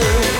through.